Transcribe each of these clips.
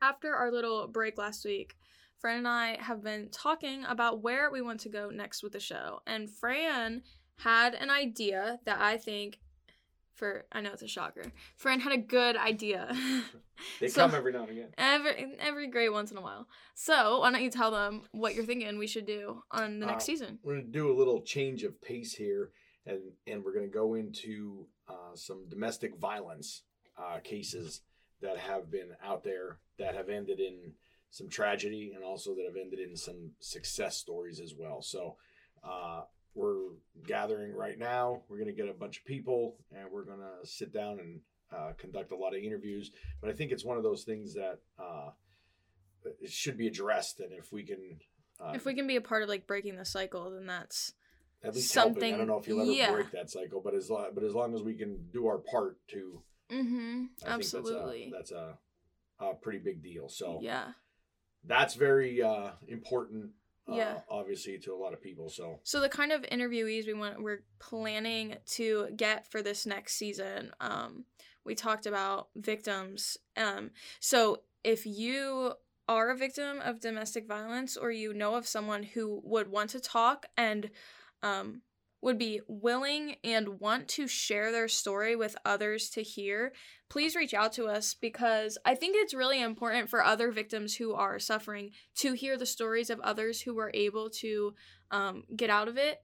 after our little break last week, Fran and I have been talking about where we want to go next with the show. And Fran had an idea that I think for I know it's a shocker. Fran had a good idea. They So- come every now and again. every every great once in a while. So why don't you tell them what you're thinking we should do on the next Uh, season? We're gonna do a little change of pace here, and and we're gonna go into uh, some domestic violence uh, cases that have been out there that have ended in some tragedy, and also that have ended in some success stories as well. So. Uh, we're gathering right now. We're going to get a bunch of people and we're going to sit down and uh, conduct a lot of interviews. But I think it's one of those things that uh, it should be addressed. And if we can, uh, if we can be a part of like breaking the cycle, then that's at least helping. I don't know if you'll ever yeah. break that cycle, but as long, but as long as we can do our part to, mm-hmm. I absolutely. that's a that's a, a pretty big deal. So yeah. that's very uh, important. Uh, Yeah. obviously to a lot of people. So So the kind of interviewees we want we're planning to get for this next season, um, we talked about victims. Um, so if you are a victim of domestic violence or you know of someone who would want to talk and um, would be willing and want to share their story with others to hear, please reach out to us because I think it's really important for other victims who are suffering to hear the stories of others who were able to um, get out of it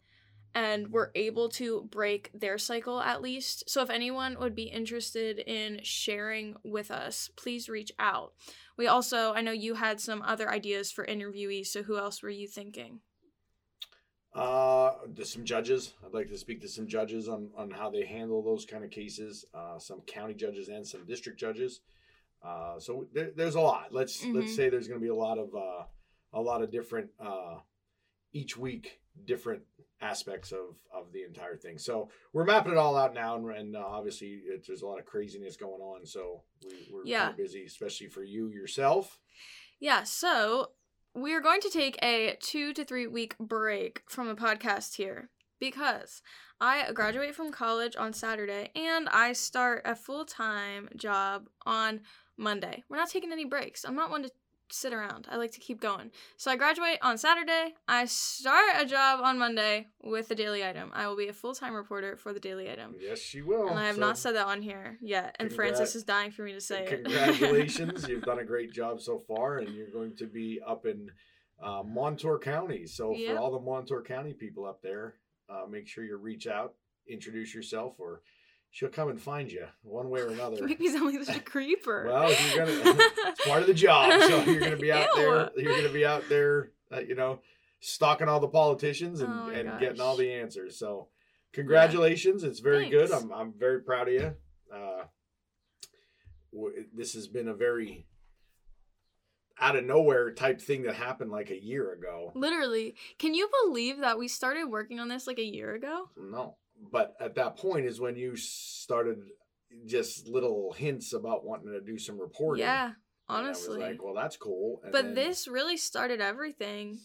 and were able to break their cycle at least. So if anyone would be interested in sharing with us, please reach out. We also, I know you had some other ideas for interviewees, so who else were you thinking? Uh, some judges. I'd like to speak to some judges on on how they handle those kind of cases. Uh, some county judges and some district judges. Uh, so there, there's a lot. Let's let's Mhm. say there's going to be a lot of uh, a lot of different uh, each week different aspects of of the entire thing. So we're mapping it all out now, and, and uh, obviously it, there's a lot of craziness going on. So we, we're Yeah. busy, especially for you yourself. Yeah, so we are going to take a two to three week break from the podcast here because I graduate from college on Saturday and I start a full time job on Monday. We're not taking any breaks. I'm not one to sit around. I like to keep going. So I graduate on Saturday. I start a job on Monday with the Daily Item. I will be a full time reporter for the Daily Item. Yes, she will. And I have So- not said that on here yet. And Francis is dying for me to say it. Congratulations. You've done a great job so far, and you're going to be up in uh, Montour County. So, Yep. for all the Montour County people up there, uh, make sure you reach out, introduce yourself, or she'll come and find you one way or another. You make me sound like such a creeper. Well, you're gonna. it's part of the job. So, you're going to be out Ew. there. You're going to be out there, uh, you know, stalking all the politicians and, Oh and getting all the answers. So, congratulations. It's very good. I'm, I'm very proud of you. Uh, w- this has been a very out of nowhere type thing that happened like a year ago. Literally. Can you believe that we started working on this like a year ago? No, but at that point is when you started just little hints about wanting to do some reporting. Yeah, honestly. was like, well, that's cool. And but then- this really started everything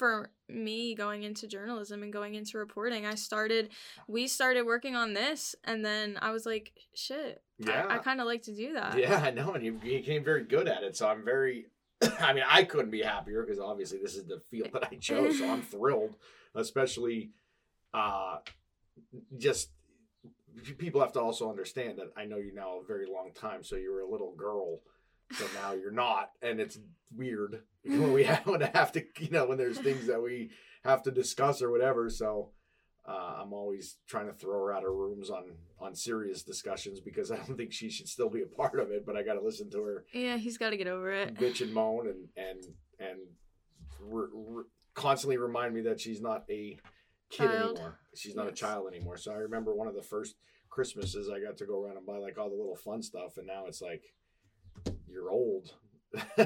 for me going into journalism and going into reporting. I started, we started working on this, and then I was like, shit, yeah, I, I kind of like to do that. Yeah, I know, and you you became very good at it. So I'm very. I mean, I couldn't be happier because obviously this is the field that I chose. So I'm thrilled, especially, uh, just people have to also understand that I know you now a very long time. So you were a little girl, so now you're not, and it's weird when we have to have to, you know, when there's things that we have to discuss or whatever. So. Uh, I'm always trying to throw her out of rooms on on serious discussions because I don't think she should still be a part of it. But I got to listen to her Yeah, he's got to get over it. bitch and moan and and and re- re- constantly remind me that she's not a kid Child. anymore. She's not a child anymore. So I remember one of the first Christmases I got to go around and buy like all the little fun stuff, and now it's like you're old.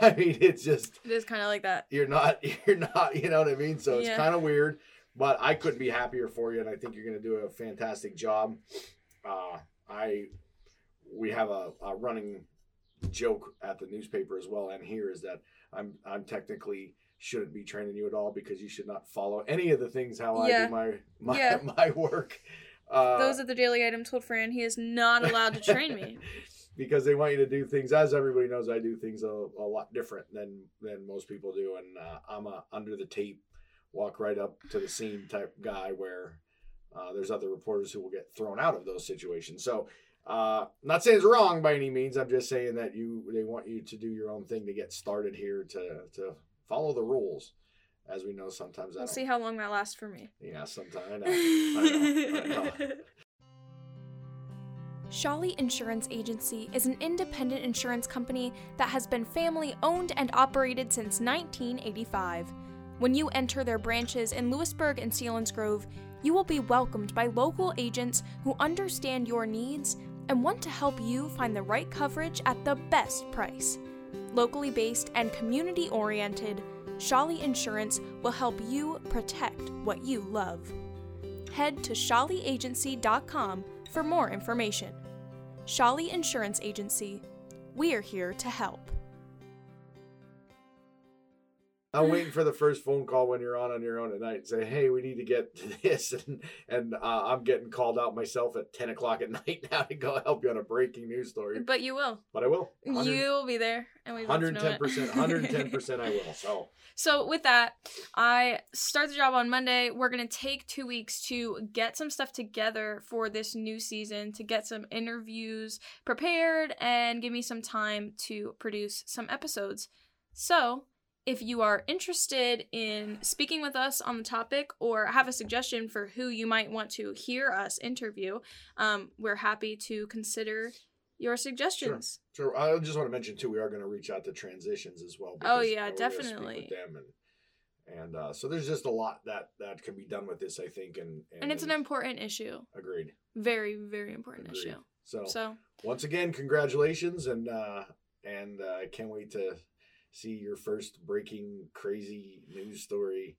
I mean, it's just It is kind of like that. you're not you're not you know what i mean so it's Yeah. kind of weird but i couldn't be happier for you and i think you're going to do a fantastic job uh i we have a, a running joke at the newspaper as well and here is that i'm i'm technically shouldn't be training you at all because you should not follow any of the things how i do my my, Yeah. my work uh Those are the daily item told Fran he is not allowed to train me. because they want you to do things. As everybody knows, I do things a, a lot different than than most people do, and uh, I'm a under the tape, walk right up to the scene type guy where uh, there's other reporters who will get thrown out of those situations. So. Uh, not saying it's wrong by any means. I'm just saying that you they want you to do your own thing to get started here to to follow the rules. As we know, sometimes I We'll don't- see how long that lasts for me. Yeah, sometimes I know. I know. I know. Shawley Insurance Agency is an independent insurance company that has been family owned and operated since 1985. When you enter their branches in Lewisburg and Selinsgrove, you will be welcomed by local agents who understand your needs and want to help you find the right coverage at the best price. Locally based and community oriented, Shawley Insurance will help you protect what you love. Head to shawleyagency.com for more information. Shawley Insurance Agency. We're here to help. I'm waiting for the first phone call when you're on on your own at night and say, "Hey, we need to get to this," and and uh, I'm getting called out myself at 10 o'clock at night now to go help you on a breaking news story. But you will. But I will. You'll be there, and we Hundred ten percent. 110 percent. I will. So So with that, I start the job on Monday. We're gonna take two weeks to get some stuff together for this new season, to get some interviews prepared, and give me some time to produce some episodes. So if you are interested in speaking with us on the topic or have a suggestion for who you might want to hear us interview, um, we're happy to consider your suggestions. So I just want to mention too, we are going to reach out to transitions as well. Oh, yeah, uh, we're speak definitely. Them and and uh, so there's just a lot that that can be done with this, I think, and And it's an important issue. agreed. Very, very important Agreed. issue. So, So once again, congratulations, and uh, and uh, I can't wait to see your first breaking crazy news story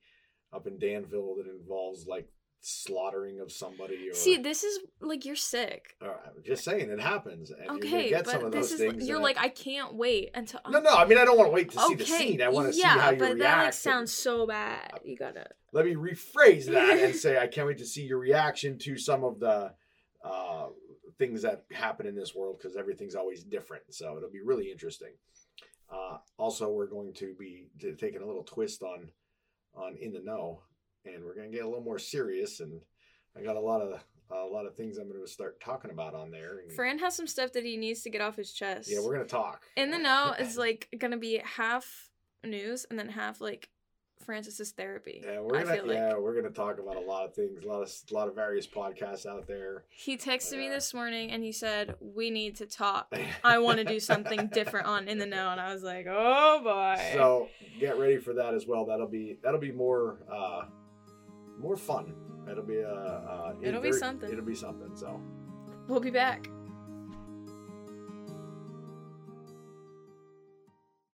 up in Danville that involves like slaughtering of somebody. Or, See, this is like you're sick. I'm just saying it happens, and Okay, some but this is you're like I can't wait until no, no. I mean, I don't want to wait to see the scene. I want to yeah, see how you but react. that like sounds so bad. You gotta. let me rephrase that and say I can't wait to see your reaction to some of the uh, things that happen in this world because everything's always different. So it'll be really interesting. Uh, also, we're going to be taking a little twist on on in the know, and we're going to get a little more serious. And I got a lot of a lot of things I'm going to start talking about on there. And, Fran has some stuff that he needs to get off his chest. yeah, we're going to talk. In the know is like gonna be half news and then half like Francis's therapy. Yeah, we're gonna feel like. yeah, we're gonna talk about a lot of things, a lot of a lot of various podcasts out there. He texted me this morning and he said, We need to talk. I want to do something different on In the Know. And I was like, Oh boy. So get ready for that as well. That'll be that'll be more uh more fun. It'll be uh, uh It'll be very- something. It'll be something. So we'll be back.